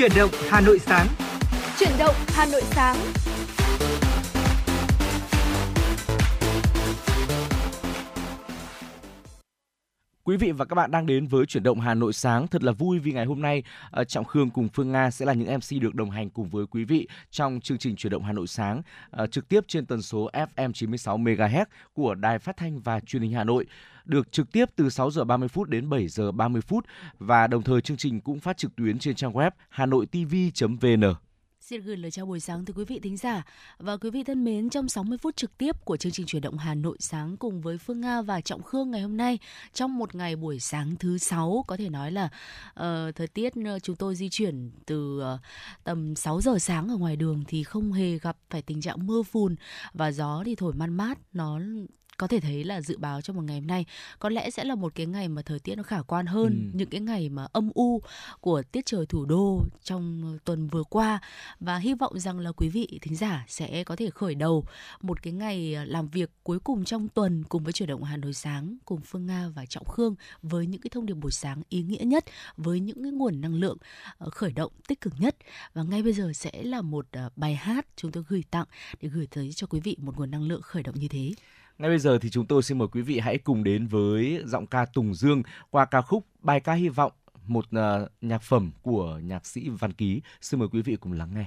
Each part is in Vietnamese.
Chuyển động Hà Nội sáng. Chuyển động Hà Nội sáng. Quý vị và các bạn đang đến với chuyển động Hà Nội sáng. Thật là vui vì ngày hôm nay uh, Trọng Khương cùng Phương Nga sẽ là những MC được đồng hành cùng với quý vị trong chương trình chuyển động Hà Nội sáng uh, trực tiếp trên tần số FM 96 MHz của Đài Phát thanh và Truyền hình Hà Nội được trực tiếp từ 6 giờ 30 phút đến 7 giờ 30 phút và đồng thời chương trình cũng phát trực tuyến trên trang web hanoitv.vn. Xin gửi lời chào buổi sáng tới quý vị thính giả và quý vị thân mến trong 60 phút trực tiếp của chương trình chuyển động Hà Nội sáng cùng với Phương Nga và Trọng Khương ngày hôm nay trong một ngày buổi sáng thứ sáu có thể nói là uh, thời tiết ờ, chúng tôi di chuyển từ uh, tầm 6 giờ sáng ở ngoài đường thì không hề gặp phải tình trạng mưa phùn và gió thì thổi man mát nó có thể thấy là dự báo trong một ngày hôm nay có lẽ sẽ là một cái ngày mà thời tiết nó khả quan hơn ừ. những cái ngày mà âm u của tiết trời thủ đô trong tuần vừa qua và hy vọng rằng là quý vị thính giả sẽ có thể khởi đầu một cái ngày làm việc cuối cùng trong tuần cùng với chuyển động Hà Nội sáng cùng Phương Nga và Trọng Khương với những cái thông điệp buổi sáng ý nghĩa nhất với những cái nguồn năng lượng ờ, khởi động tích cực nhất và ngay bây giờ sẽ là một ờ, bài hát chúng tôi gửi tặng để gửi tới cho quý vị một nguồn năng lượng khởi động như thế. Ngay bây giờ thì chúng tôi xin mời quý vị hãy cùng đến với giọng ca Tùng Dương qua ca khúc Bài ca hy vọng, một uh, nhạc phẩm của nhạc sĩ Văn Ký. Xin mời quý vị cùng lắng nghe.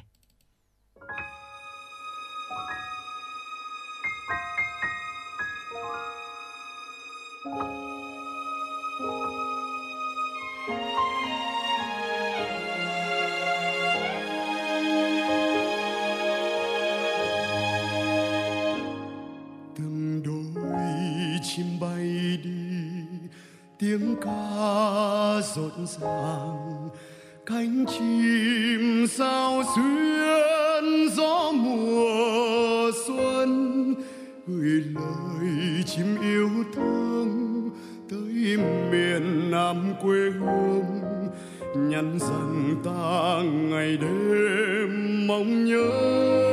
Tiếng ca rộn ràng, cánh chim sao xuyên gió mùa xuân, gửi lời chim yêu thương tới miền nam quê hương, nhắn rằng ta ngày đêm mong nhớ.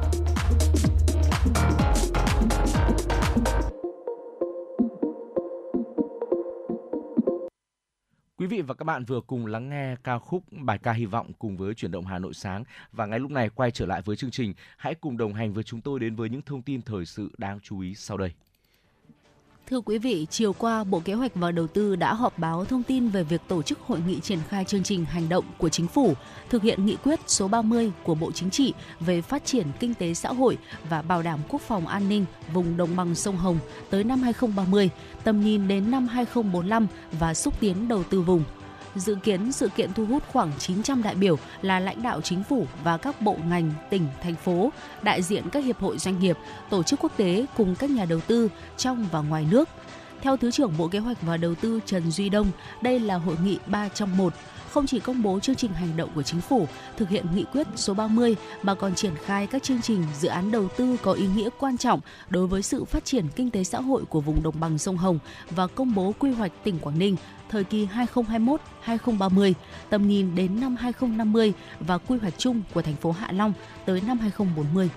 Vị và các bạn vừa cùng lắng nghe ca khúc, bài ca hy vọng cùng với chuyển động Hà Nội sáng và ngay lúc này quay trở lại với chương trình. Hãy cùng đồng hành với chúng tôi đến với những thông tin thời sự đáng chú ý sau đây. Thưa quý vị, chiều qua Bộ Kế hoạch và Đầu tư đã họp báo thông tin về việc tổ chức hội nghị triển khai chương trình hành động của chính phủ thực hiện nghị quyết số 30 của Bộ Chính trị về phát triển kinh tế xã hội và bảo đảm quốc phòng an ninh vùng đồng bằng sông Hồng tới năm 2030, tầm nhìn đến năm 2045 và xúc tiến đầu tư vùng. Dự kiến sự kiện thu hút khoảng 900 đại biểu là lãnh đạo chính phủ và các bộ ngành, tỉnh, thành phố, đại diện các hiệp hội doanh nghiệp, tổ chức quốc tế cùng các nhà đầu tư trong và ngoài nước. Theo Thứ trưởng Bộ Kế hoạch và Đầu tư Trần Duy Đông, đây là hội nghị 3 trong 1, không chỉ công bố chương trình hành động của chính phủ thực hiện nghị quyết số 30 mà còn triển khai các chương trình dự án đầu tư có ý nghĩa quan trọng đối với sự phát triển kinh tế xã hội của vùng đồng bằng sông Hồng và công bố quy hoạch tỉnh Quảng Ninh thời kỳ 2021-2030, tầm nhìn đến năm 2050 và quy hoạch chung của thành phố Hạ Long tới năm 2040.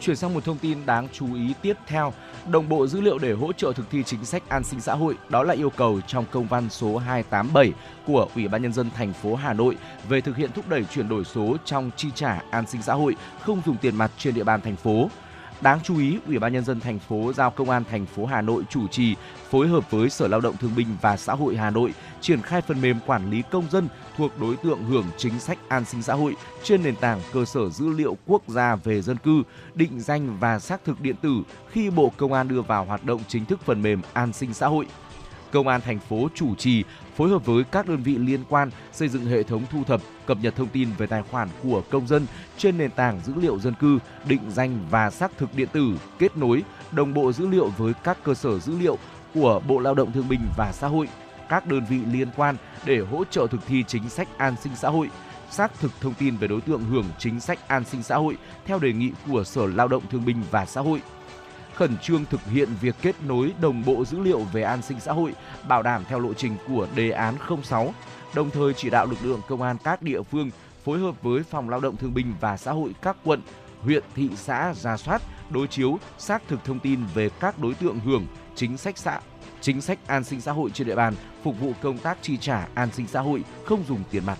Chuyển sang một thông tin đáng chú ý tiếp theo, đồng bộ dữ liệu để hỗ trợ thực thi chính sách an sinh xã hội, đó là yêu cầu trong công văn số 287 của Ủy ban nhân dân thành phố Hà Nội về thực hiện thúc đẩy chuyển đổi số trong chi trả an sinh xã hội không dùng tiền mặt trên địa bàn thành phố. Đáng chú ý, Ủy ban nhân dân thành phố giao Công an thành phố Hà Nội chủ trì phối hợp với Sở Lao động Thương binh và Xã hội Hà Nội triển khai phần mềm quản lý công dân thuộc đối tượng hưởng chính sách an sinh xã hội trên nền tảng cơ sở dữ liệu quốc gia về dân cư, định danh và xác thực điện tử khi Bộ Công an đưa vào hoạt động chính thức phần mềm an sinh xã hội. Công an thành phố chủ trì phối hợp với các đơn vị liên quan xây dựng hệ thống thu thập, cập nhật thông tin về tài khoản của công dân trên nền tảng dữ liệu dân cư, định danh và xác thực điện tử, kết nối đồng bộ dữ liệu với các cơ sở dữ liệu của Bộ Lao động Thương binh và Xã hội, các đơn vị liên quan để hỗ trợ thực thi chính sách an sinh xã hội, xác thực thông tin về đối tượng hưởng chính sách an sinh xã hội theo đề nghị của Sở Lao động Thương binh và Xã hội khẩn trương thực hiện việc kết nối đồng bộ dữ liệu về an sinh xã hội, bảo đảm theo lộ trình của đề án 06, đồng thời chỉ đạo lực lượng công an các địa phương phối hợp với Phòng Lao động Thương binh và Xã hội các quận, huyện, thị xã ra soát, đối chiếu, xác thực thông tin về các đối tượng hưởng chính sách xã chính sách an sinh xã hội trên địa bàn phục vụ công tác chi trả an sinh xã hội không dùng tiền mặt.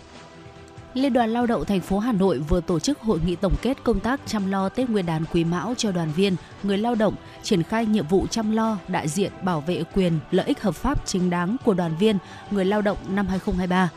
Liên đoàn Lao động thành phố Hà Nội vừa tổ chức hội nghị tổng kết công tác chăm lo Tết Nguyên đán Quý Mão cho đoàn viên, người lao động, triển khai nhiệm vụ chăm lo, đại diện, bảo vệ quyền, lợi ích hợp pháp chính đáng của đoàn viên, người lao động năm 2023.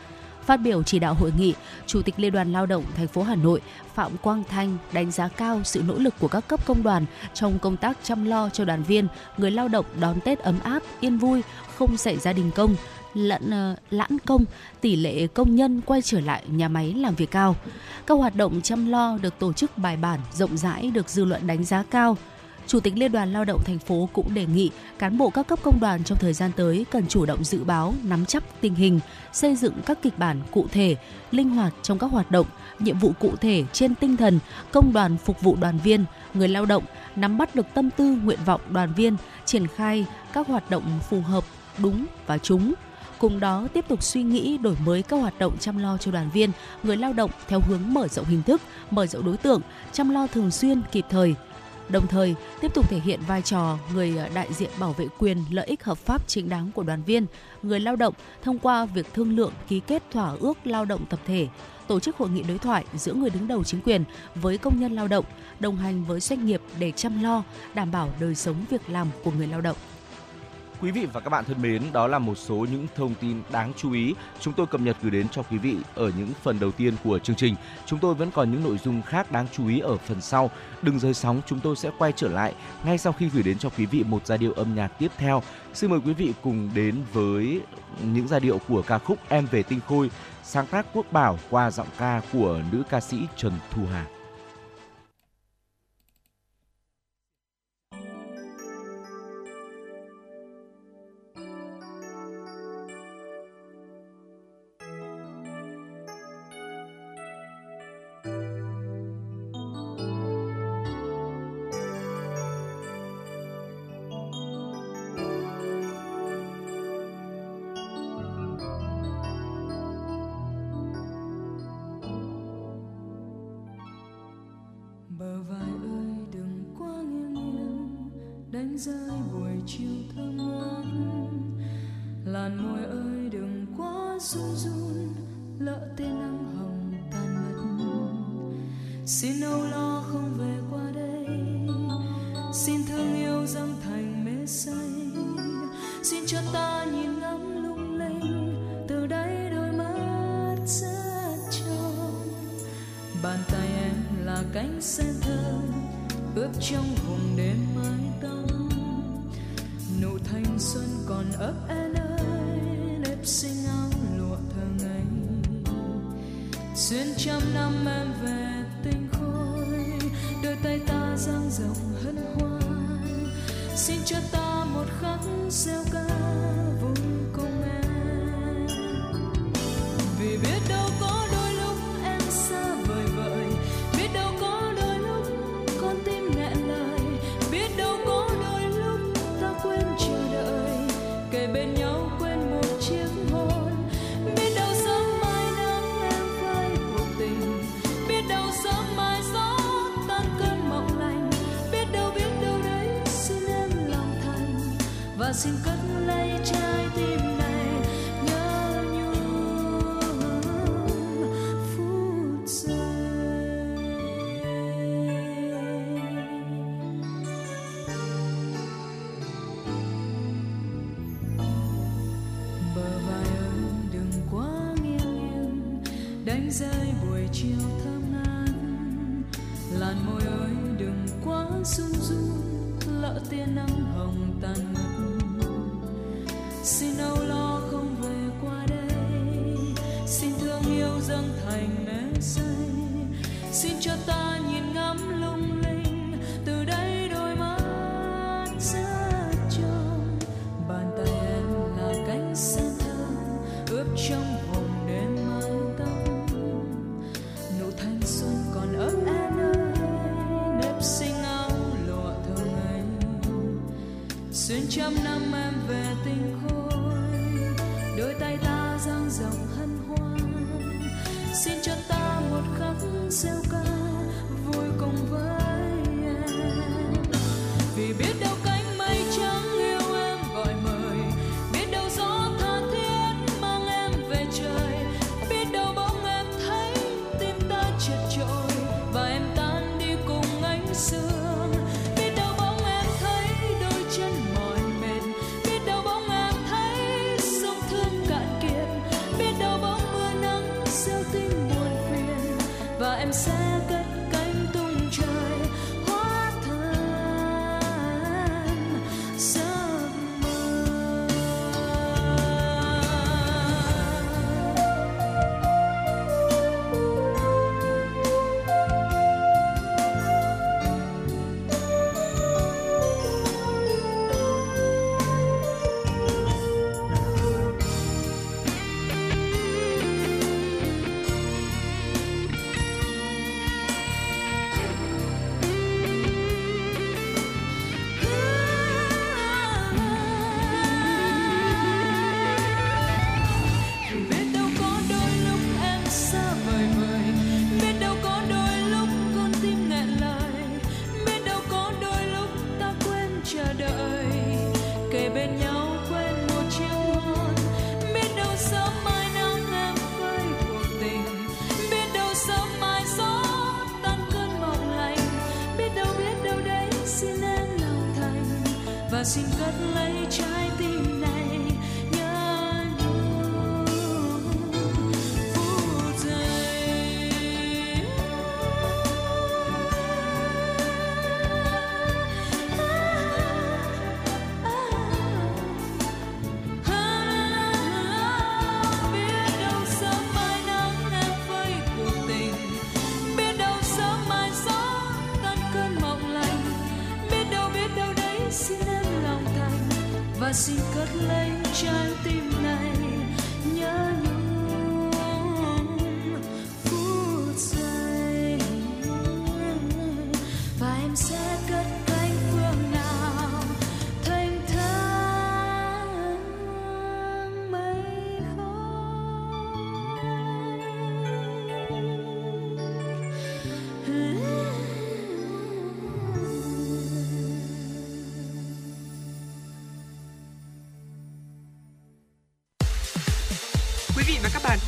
Phát biểu chỉ đạo hội nghị, Chủ tịch Liên đoàn Lao động thành phố Hà Nội Phạm Quang Thanh đánh giá cao sự nỗ lực của các cấp công đoàn trong công tác chăm lo cho đoàn viên, người lao động đón Tết ấm áp, yên vui, không xảy ra đình công, lẫn ờ, lãn lãng công, tỷ lệ công nhân quay trở lại nhà máy làm việc cao. Các hoạt động chăm lo được tổ chức bài bản, rộng rãi được dư luận đánh giá cao. Chủ tịch Liên đoàn Lao động thành phố cũng đề nghị cán bộ các cấp công đoàn trong thời gian tới cần chủ động dự báo, nắm chắc tình hình, xây dựng các kịch bản cụ thể, linh hoạt trong các hoạt động, nhiệm vụ cụ thể trên tinh thần công đoàn phục vụ đoàn viên, người lao động, nắm bắt được tâm tư nguyện vọng đoàn viên, triển khai các hoạt động phù hợp, đúng và trúng cùng đó tiếp tục suy nghĩ đổi mới các hoạt động chăm lo cho đoàn viên, người lao động theo hướng mở rộng hình thức, mở rộng đối tượng, chăm lo thường xuyên, kịp thời. đồng thời tiếp tục thể hiện vai trò người ờ, đại diện bảo vệ quyền lợi ích hợp pháp chính đáng của đoàn viên, người lao động thông qua việc thương lượng ký kết thỏa ước lao động tập thể, tổ chức hội nghị đối thoại giữa người đứng đầu chính quyền với công nhân lao động, đồng hành với doanh nghiệp để chăm lo, đảm bảo đời sống việc làm của người lao động. Quý vị và các bạn thân mến, đó là một số những thông tin đáng chú ý chúng tôi cập nhật gửi đến cho quý vị ở những phần đầu tiên của chương trình. Chúng tôi vẫn còn những nội dung khác đáng chú ý ở phần sau. Đừng rời sóng, chúng tôi sẽ quay trở lại ngay sau khi gửi đến cho quý vị một giai điệu âm nhạc tiếp theo. Xin mời quý vị cùng đến với những giai điệu của ca khúc Em về tinh khôi, sáng tác quốc bảo qua giọng ca của nữ ca sĩ Trần Thu Hà.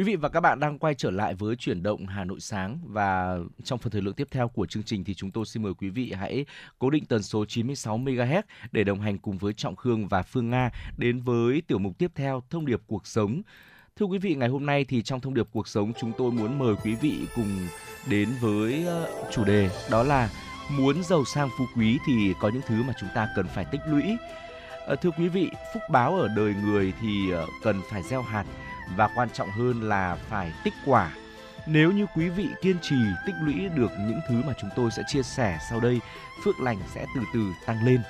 Quý vị và các bạn đang quay trở lại với chuyển động Hà Nội sáng và trong phần thời lượng tiếp theo của chương trình thì chúng tôi xin mời quý vị hãy cố định tần số 96 MHz để đồng hành cùng với Trọng Khương và Phương Nga đến với tiểu mục tiếp theo thông điệp cuộc sống. Thưa quý vị, ngày hôm nay thì trong thông điệp cuộc sống chúng tôi muốn mời quý vị cùng đến với ờ, chủ đề đó là muốn giàu sang phú quý thì có những thứ mà chúng ta cần phải tích lũy. Ờ, thưa quý vị, phúc báo ở đời người thì ờ, cần phải gieo hạt và quan trọng hơn là phải tích quả. Nếu như quý vị kiên trì tích lũy được những thứ mà chúng tôi sẽ chia sẻ sau đây, phước lành sẽ từ từ tăng lên.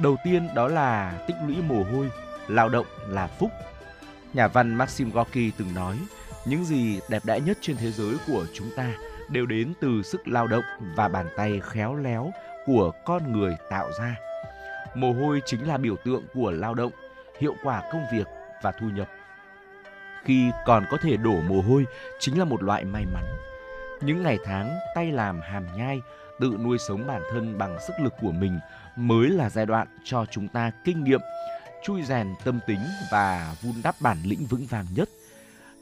Đầu tiên đó là tích lũy mồ hôi, lao động là phúc. Nhà văn Maxim Gorky từng nói, những gì đẹp đẽ nhất trên thế giới của chúng ta đều đến từ sức lao động và bàn tay khéo léo của con người tạo ra. Mồ hôi chính là biểu tượng của lao động, hiệu quả công việc và thu nhập khi còn có thể đổ mồ hôi chính là một loại may mắn. Những ngày tháng tay làm hàm nhai, tự nuôi sống bản thân bằng sức lực của mình mới là giai đoạn cho chúng ta kinh nghiệm, chui rèn tâm tính và vun đắp bản lĩnh vững vàng nhất.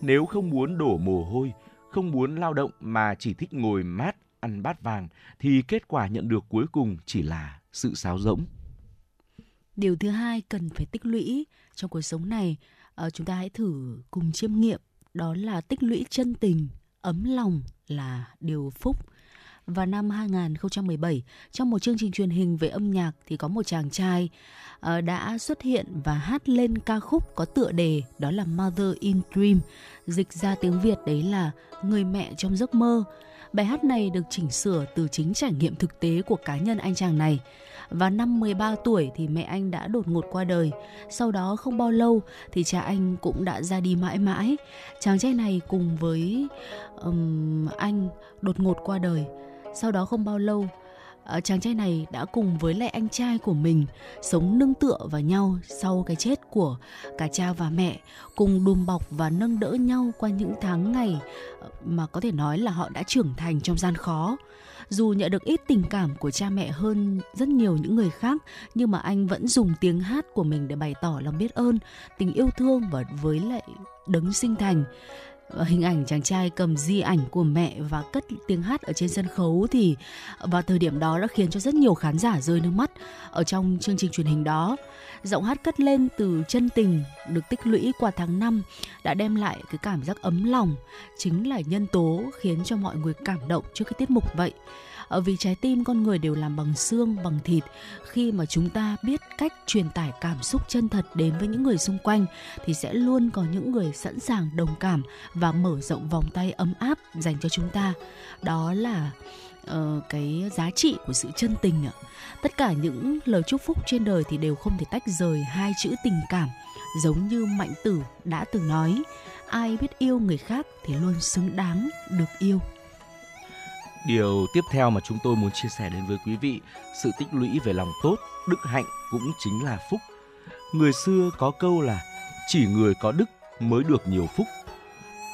Nếu không muốn đổ mồ hôi, không muốn lao động mà chỉ thích ngồi mát ăn bát vàng thì kết quả nhận được cuối cùng chỉ là sự sáo rỗng. Điều thứ hai cần phải tích lũy trong cuộc sống này, ờ, chúng ta hãy thử cùng chiêm nghiệm đó là tích lũy chân tình, ấm lòng là điều phúc. và năm 2017, trong một chương trình truyền hình về âm nhạc thì có một chàng trai uh, đã xuất hiện và hát lên ca khúc có tựa đề đó là Mother in Dream, dịch ra tiếng Việt đấy là người mẹ trong giấc mơ. Bài hát này được chỉnh sửa từ chính trải nghiệm thực tế của cá nhân anh chàng này. Và năm 13 tuổi thì mẹ anh đã đột ngột qua đời. Sau đó không bao lâu thì cha anh cũng đã ra đi mãi mãi. Chàng trai này cùng với um, anh đột ngột qua đời. Sau đó không bao lâu ờ, chàng trai này đã cùng với lại anh trai của mình sống nương tựa vào nhau sau cái chết của cả cha và mẹ cùng đùm bọc và nâng đỡ nhau qua những tháng ngày ờ, mà có thể nói là họ đã trưởng thành trong gian khó dù nhận được ít tình cảm của cha mẹ hơn rất nhiều những người khác, nhưng mà anh vẫn dùng tiếng hát của mình để bày tỏ lòng biết ơn, tình yêu thương và với lại đấng sinh thành hình ảnh chàng trai cầm di ảnh của mẹ và cất tiếng hát ở trên sân khấu thì vào thời điểm đó đã khiến cho rất nhiều khán giả rơi nước mắt ở trong chương trình truyền hình đó. Giọng hát cất lên từ chân tình được tích lũy qua tháng năm đã đem lại cái cảm giác ấm lòng, chính là nhân tố khiến cho mọi người cảm động trước cái tiết mục vậy. Ở vì trái tim con người đều làm bằng xương, bằng thịt. Khi mà chúng ta biết cách truyền tải cảm xúc chân thật đến với những người xung quanh thì sẽ luôn có những người sẵn sàng đồng cảm và mở rộng vòng tay ấm áp dành cho chúng ta. Đó là uh, cái giá trị của sự chân tình ạ. Tất cả những lời chúc phúc trên đời thì đều không thể tách rời hai chữ tình cảm. Giống như Mạnh Tử đã từng nói, ai biết yêu người khác thì luôn xứng đáng được yêu. Điều tiếp theo mà chúng tôi muốn chia sẻ đến với quý vị, sự tích lũy về lòng tốt, đức hạnh cũng chính là phúc. Người xưa có câu là chỉ người có đức mới được nhiều phúc.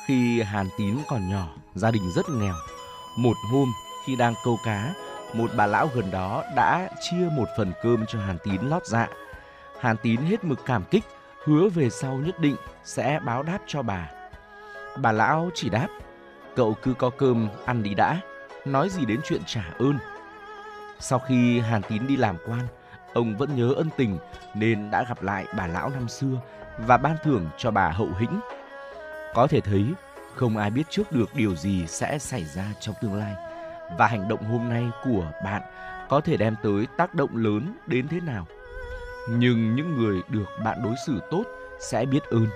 Khi Hàn Tín còn nhỏ, gia đình rất nghèo. Một hôm khi đang câu cá một bà lão gần đó đã chia một phần cơm cho Hàn Tín lót dạ. Hàn Tín hết mực cảm kích, hứa về sau nhất định sẽ báo đáp cho bà. Bà lão chỉ đáp, cậu cứ có cơm ăn đi đã, nói gì đến chuyện trả ơn. Sau khi Hàn Tín đi làm quan, ông vẫn nhớ ân tình nên đã gặp lại bà lão năm xưa và ban thưởng cho bà hậu hĩnh. Có thể thấy không ai biết trước được điều gì sẽ xảy ra trong tương lai và hành động hôm nay của bạn có thể đem tới tác động lớn đến thế nào. Nhưng những người được bạn đối xử tốt sẽ biết ơn,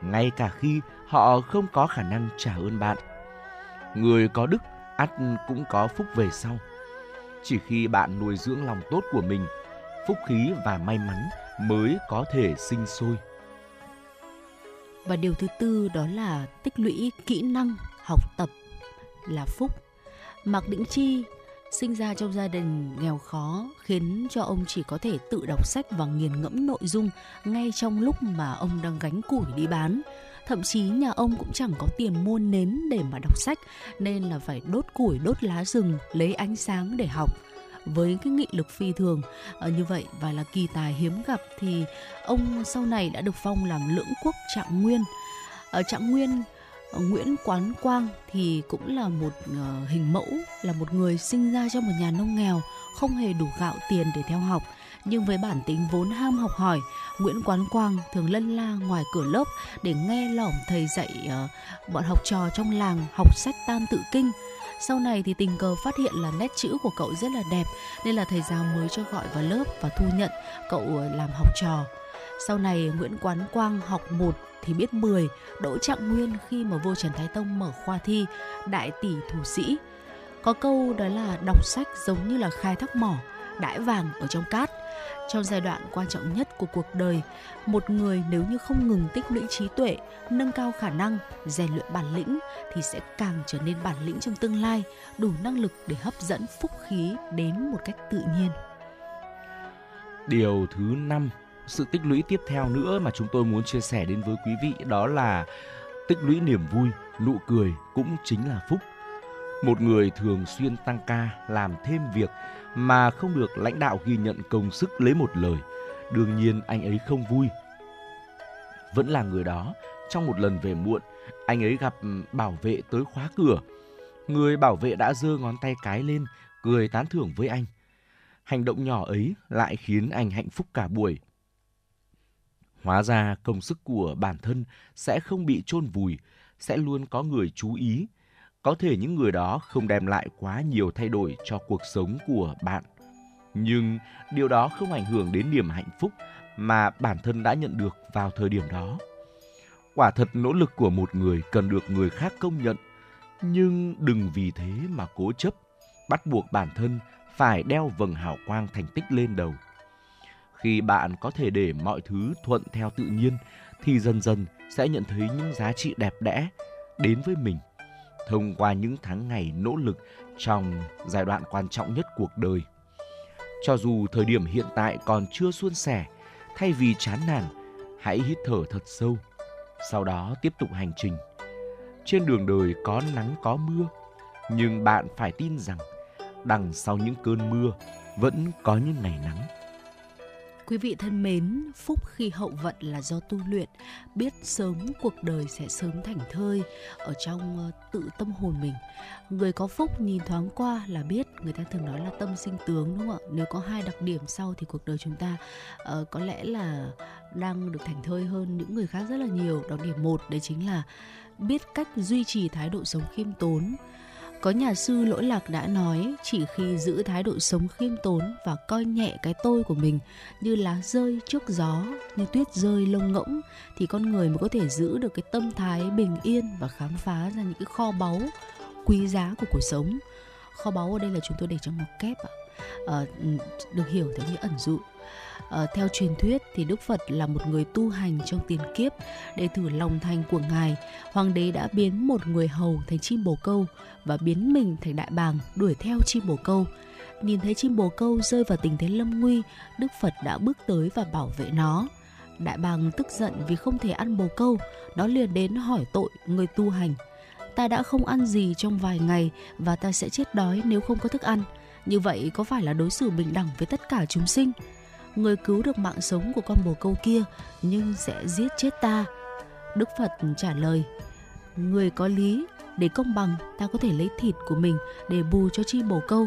ngay cả khi họ không có khả năng trả ơn bạn. Người có đức ắt cũng có phúc về sau. Chỉ khi bạn nuôi dưỡng lòng tốt của mình, phúc khí và may mắn mới có thể sinh sôi. Và điều thứ tư đó là tích lũy kỹ năng học tập là phúc. Mạc Đĩnh Chi sinh ra trong gia đình nghèo khó khiến cho ông chỉ có thể tự đọc sách và nghiền ngẫm nội dung ngay trong lúc mà ông đang gánh củi đi bán. Thậm chí nhà ông cũng chẳng có tiền mua nến để mà đọc sách nên là phải đốt củi đốt lá rừng lấy ánh sáng để học. Với cái nghị lực phi thường à, như vậy và là kỳ tài hiếm gặp thì ông sau này đã được phong làm lưỡng quốc trạng nguyên. Ở trạng nguyên ờ, Nguyễn Quán Quang thì cũng là một uh, hình mẫu là một người sinh ra trong một nhà nông nghèo không hề đủ gạo tiền để theo học nhưng với bản tính vốn ham học hỏi Nguyễn Quán Quang thường lân la ngoài cửa lớp để nghe lỏm thầy dạy uh, bọn học trò trong làng học sách tam tự kinh sau này thì tình cờ phát hiện là nét chữ của cậu rất là đẹp nên là thầy giáo mới cho gọi vào lớp và thu nhận cậu ờ, làm học trò. Sau này Nguyễn Quán Quang học 1 thì biết 10, đỗ trạng nguyên khi mà vua Trần Thái Tông mở khoa thi đại tỷ thủ sĩ. Có câu đó là đọc sách giống như là khai thác mỏ, đãi vàng ở trong cát. Trong giai đoạn quan trọng nhất của cuộc đời, một người nếu như không ngừng tích lũy trí tuệ, nâng cao khả năng, rèn luyện bản lĩnh thì sẽ càng trở nên bản lĩnh trong tương lai, đủ năng lực để hấp dẫn phúc khí đến một cách tự nhiên. Điều thứ năm, sự tích lũy tiếp theo nữa mà chúng tôi muốn chia sẻ đến với quý vị đó là tích lũy niềm vui, nụ cười cũng chính là phúc. Một người thường xuyên tăng ca, làm thêm việc mà không được lãnh đạo ghi nhận công sức lấy một lời, đương nhiên anh ấy không vui. Vẫn là người đó, trong một lần về muộn, anh ấy gặp ừ, bảo vệ tới khóa cửa. Người bảo vệ đã giơ ngón tay cái lên, cười tán thưởng với anh. Hành động nhỏ ấy lại khiến anh hạnh phúc cả buổi. Hóa ra công sức của bản thân sẽ không bị chôn vùi, sẽ luôn có người chú ý, có thể những người đó không đem lại quá nhiều thay đổi cho cuộc sống của bạn. Nhưng điều đó không ảnh hưởng đến niềm hạnh phúc mà bản thân đã nhận được vào thời điểm đó. Quả thật nỗ lực của một người cần được người khác công nhận, nhưng đừng vì thế mà cố chấp, bắt buộc bản thân phải đeo vầng hào quang thành tích lên đầu. Khi bạn có thể để mọi thứ thuận theo tự nhiên thì dần dần sẽ nhận thấy những giá trị đẹp đẽ đến với mình thông qua những tháng ngày nỗ lực trong giai đoạn quan trọng nhất cuộc đời. Cho dù thời điểm hiện tại còn chưa suôn sẻ, thay vì chán nản, hãy hít thở thật sâu, sau đó tiếp tục hành trình. Trên đường đời có nắng có mưa, nhưng bạn phải tin rằng đằng sau những cơn mưa vẫn có những ngày nắng. Quý vị thân mến, phúc khi hậu vận là do tu luyện, biết sớm cuộc đời sẽ sớm thành thơi ở trong ờ, tự tâm hồn mình. Người có phúc nhìn thoáng qua là biết, người ta thường nói là tâm sinh tướng đúng không ạ? Nếu có hai đặc điểm sau thì cuộc đời chúng ta uh, có lẽ là đang được thành thơi hơn những người khác rất là nhiều. Đặc điểm một đấy chính là biết cách duy trì thái độ sống khiêm tốn, có nhà sư lỗi lạc đã nói chỉ khi giữ thái độ sống khiêm tốn và coi nhẹ cái tôi của mình như lá rơi trước gió, như tuyết rơi lông ngỗng thì con người mới có thể giữ được cái tâm thái bình yên và khám phá ra những cái kho báu quý giá của cuộc sống. Kho báu ở đây là chúng tôi để trong một kép ạ. À, được hiểu theo nghĩa ẩn dụ À, theo truyền thuyết thì Đức Phật là một người tu hành trong tiền kiếp để thử lòng thành của ngài. Hoàng đế đã biến một người hầu thành chim bồ câu và biến mình thành đại bàng đuổi theo chim bồ câu. Nhìn thấy chim bồ câu rơi vào tình thế lâm nguy, Đức Phật đã bước tới và bảo vệ nó. Đại bàng tức giận vì không thể ăn bồ câu, nó liền đến hỏi tội người tu hành. Ta đã không ăn gì trong vài ngày và ta sẽ chết đói nếu không có thức ăn Như vậy có phải là đối xử bình đẳng với tất cả chúng sinh? Người cứu được mạng sống của con bồ câu kia nhưng sẽ giết chết ta. Đức Phật trả lời, người có lý, để công bằng ta có thể lấy thịt của mình để bù cho chi bồ câu.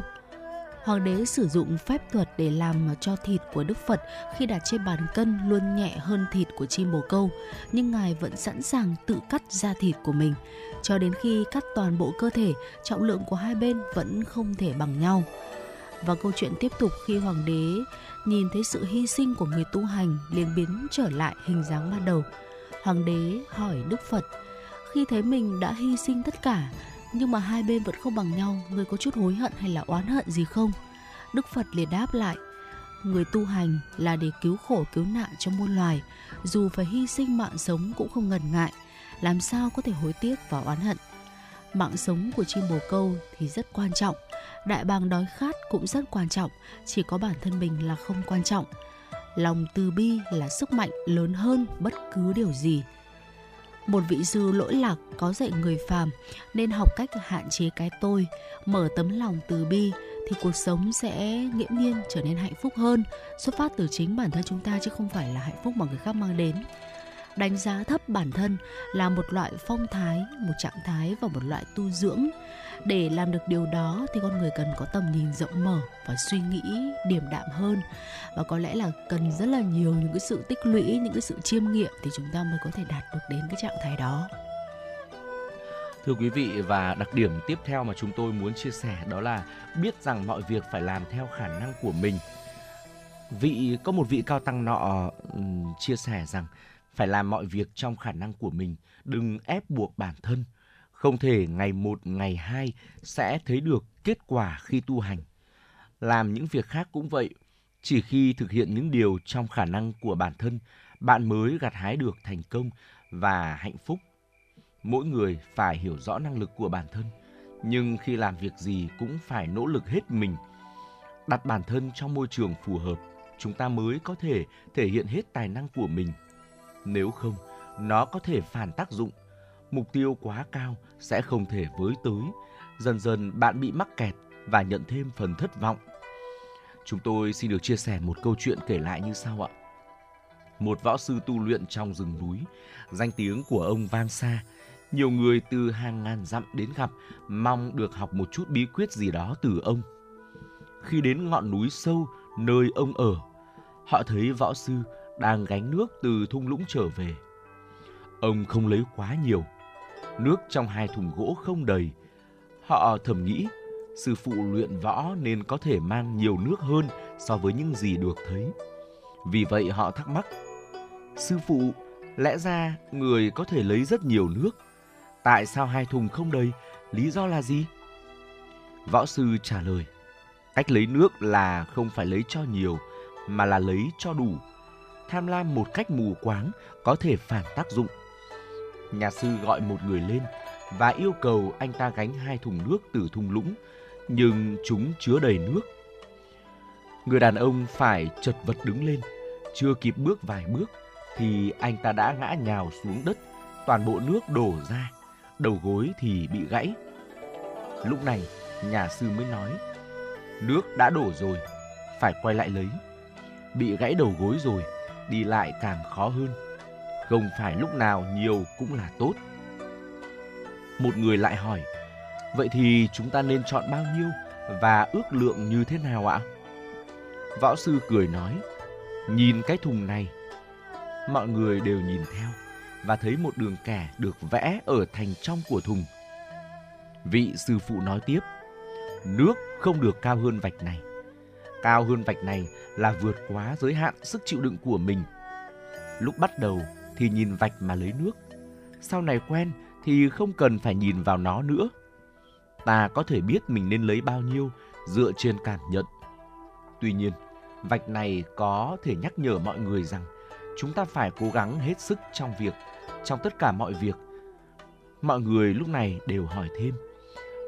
Hoàng đế sử dụng phép thuật để làm cho thịt của Đức Phật khi đặt trên bàn cân luôn nhẹ hơn thịt của chim bồ câu, nhưng Ngài vẫn sẵn sàng tự cắt ra thịt của mình. Cho đến khi cắt toàn bộ cơ thể, trọng lượng của hai bên vẫn không thể bằng nhau. Và câu chuyện tiếp tục khi Hoàng đế nhìn thấy sự hy sinh của người tu hành liền biến trở lại hình dáng ban đầu. Hoàng đế hỏi Đức Phật, khi thấy mình đã hy sinh tất cả, nhưng mà hai bên vẫn không bằng nhau, người có chút hối hận hay là oán hận gì không? Đức Phật liền đáp lại, người tu hành là để cứu khổ cứu nạn cho muôn loài, dù phải hy sinh mạng sống cũng không ngần ngại, làm sao có thể hối tiếc và oán hận. Mạng sống của chim bồ câu thì rất quan trọng, đại bàng đói khát cũng rất quan trọng, chỉ có bản thân mình là không quan trọng. Lòng từ bi là sức mạnh lớn hơn bất cứ điều gì. Một vị sư lỗi lạc có dạy người phàm nên học cách hạn chế cái tôi, mở tấm lòng từ bi thì cuộc sống sẽ nghiễm nhiên trở nên hạnh phúc hơn, xuất phát từ chính bản thân chúng ta chứ không phải là hạnh phúc mà người khác mang đến đánh giá thấp bản thân là một loại phong thái, một trạng thái và một loại tu dưỡng. Để làm được điều đó thì con người cần có tầm nhìn rộng mở và suy nghĩ điềm đạm hơn. Và có lẽ là cần rất là nhiều những cái sự tích lũy, những cái sự chiêm nghiệm thì chúng ta mới có thể đạt được đến cái trạng thái đó. Thưa quý vị, và đặc điểm tiếp theo mà chúng tôi muốn chia sẻ đó là biết rằng mọi việc phải làm theo khả năng của mình. Vị, có một vị cao tăng nọ chia sẻ rằng phải làm mọi việc trong khả năng của mình, đừng ép buộc bản thân. Không thể ngày một, ngày hai sẽ thấy được kết quả khi tu hành. Làm những việc khác cũng vậy, chỉ khi thực hiện những điều trong khả năng của bản thân, bạn mới gặt hái được thành công và hạnh phúc. Mỗi người phải hiểu rõ năng lực của bản thân, nhưng khi làm việc gì cũng phải nỗ lực hết mình. Đặt bản thân trong môi trường phù hợp, chúng ta mới có thể thể hiện hết tài năng của mình – nếu không, nó có thể phản tác dụng. Mục tiêu quá cao sẽ không thể với tới. Dần dần bạn bị mắc kẹt và nhận thêm phần thất vọng. Chúng tôi xin được chia sẻ một câu chuyện kể lại như sau ạ. Một võ sư tu luyện trong rừng núi, danh tiếng của ông vang xa. Nhiều người từ hàng ngàn dặm đến gặp, mong được học một chút bí quyết gì đó từ ông. Khi đến ngọn núi sâu nơi ông ở, họ thấy võ sư đang gánh nước từ thung lũng trở về. Ông không lấy quá nhiều. Nước trong hai thùng gỗ không đầy. Họ thầm nghĩ, sư phụ luyện võ nên có thể mang nhiều nước hơn so với những gì được thấy. Vì vậy họ thắc mắc, sư phụ, lẽ ra người có thể lấy rất nhiều nước. Tại sao hai thùng không đầy? Lý do là gì? Võ sư trả lời, cách lấy nước là không phải lấy cho nhiều, mà là lấy cho đủ tham lam một cách mù quáng có thể phản tác dụng. Nhà sư gọi một người lên và yêu cầu anh ta gánh hai thùng nước từ thung lũng, nhưng chúng chứa đầy nước. Người đàn ông phải chật vật đứng lên, chưa kịp bước vài bước thì anh ta đã ngã nhào xuống đất, toàn bộ nước đổ ra, đầu gối thì bị gãy. Lúc này, nhà sư mới nói, nước đã đổ rồi, phải quay lại lấy. Bị gãy đầu gối rồi, đi lại càng khó hơn. Không phải lúc nào nhiều cũng là tốt. Một người lại hỏi, vậy thì chúng ta nên chọn bao nhiêu và ước lượng như thế nào ạ? Võ sư cười nói, nhìn cái thùng này. Mọi người đều nhìn theo và thấy một đường kẻ được vẽ ở thành trong của thùng. Vị sư phụ nói tiếp, nước không được cao hơn vạch này cao hơn vạch này là vượt quá giới hạn sức chịu đựng của mình. Lúc bắt đầu thì nhìn vạch mà lấy nước, sau này quen thì không cần phải nhìn vào nó nữa. Ta có thể biết mình nên lấy bao nhiêu dựa trên cảm nhận. Tuy nhiên, vạch này có thể nhắc nhở mọi người rằng chúng ta phải cố gắng hết sức trong việc, trong tất cả mọi việc. Mọi người lúc này đều hỏi thêm,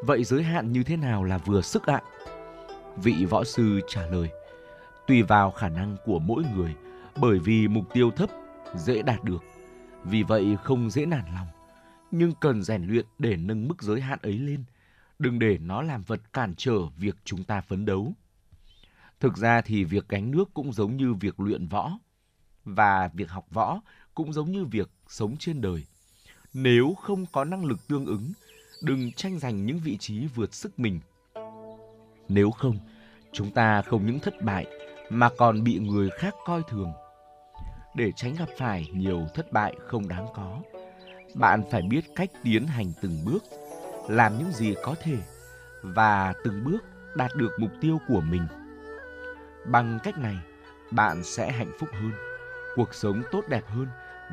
vậy giới hạn như thế nào là vừa sức ạ? Vị võ sư trả lời, tùy vào khả năng của mỗi người, bởi vì mục tiêu thấp dễ đạt được, vì vậy không dễ nản lòng, nhưng cần rèn luyện để nâng mức giới hạn ấy lên. đừng để nó làm vật cản trở việc chúng ta phấn đấu. Thực ra thì việc gánh nước cũng giống như việc luyện võ và việc học võ cũng giống như việc sống trên đời. Nếu không có năng lực tương ứng, đừng tranh giành những vị trí vượt sức mình. Nếu không, chúng ta không những thất bại mà còn bị người khác coi thường. Để tránh gặp phải nhiều thất bại không đáng có, bạn phải biết cách tiến hành từng bước, làm những gì có thể và từng bước đạt được mục tiêu của mình. Bằng cách này, bạn sẽ hạnh phúc hơn, cuộc sống tốt đẹp hơn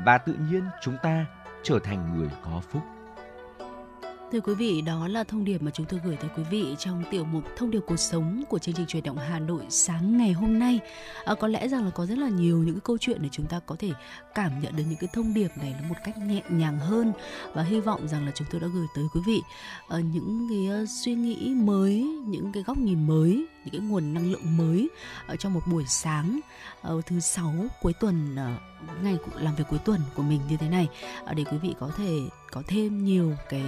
và tự nhiên chúng ta trở thành người có phúc. Thưa quý vị, đó là thông điệp mà chúng tôi gửi tới quý vị trong tiểu mục Thông điệp cuộc sống của chương trình truyền động Hà Nội sáng ngày hôm nay. À, có lẽ rằng là có rất là nhiều những cái câu chuyện để chúng ta có thể cảm nhận được những cái thông điệp này nó một cách nhẹ nhàng hơn và hy vọng rằng là chúng tôi đã gửi tới quý vị uh, những cái uh, suy nghĩ mới, những cái góc nhìn mới những cái nguồn năng lượng mới ở trong một buổi sáng ờ, thứ sáu cuối tuần ờ, ngày làm việc cuối tuần của mình như thế này ờ, để quý vị có thể có thêm nhiều cái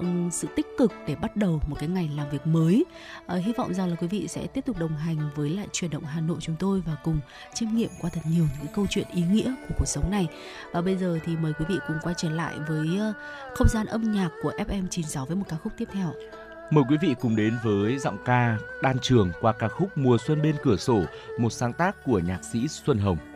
uh, sự tích cực để bắt đầu một cái ngày làm việc mới. Uh, hy vọng rằng là quý vị sẽ tiếp tục đồng hành với lại truyền động Hà Nội chúng tôi và cùng chiêm nghiệm qua thật nhiều những câu chuyện ý nghĩa của cuộc sống này. Và bây giờ thì mời quý vị cùng quay trở lại với uh, không gian âm nhạc của FM 96 với một ca khúc tiếp theo. Mời quý vị cùng đến với giọng ca đan trường qua ca khúc Mùa xuân bên cửa sổ, một sáng tác của nhạc sĩ Xuân Hồng.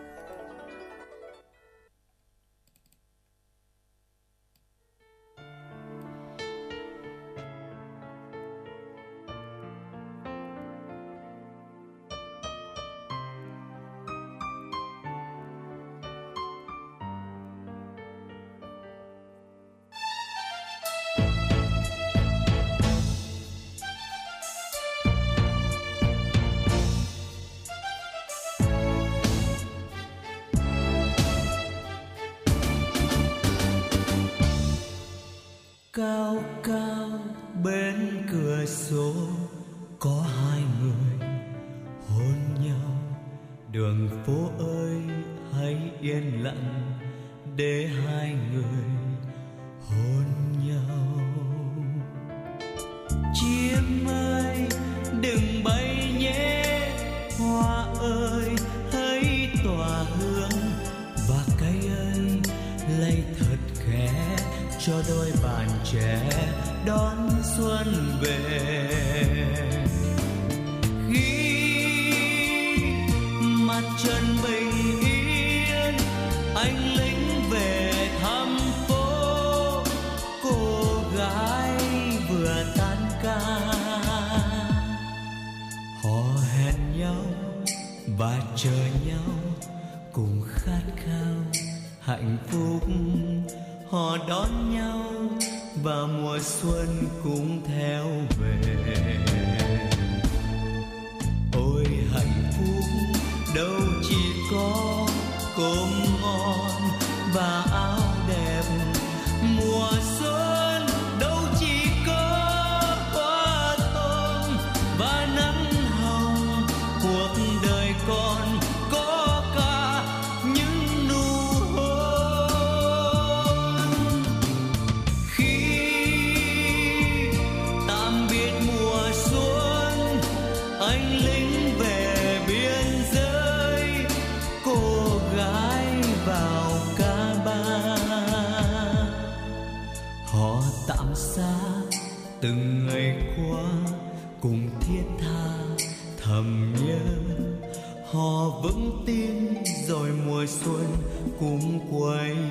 Họ hẹn nhau và chờ nhau cùng khát khao hạnh phúc. Họ đón nhau và mùa xuân cũng theo về. Ôi hạnh phúc đâu chỉ có cơm ngon và quay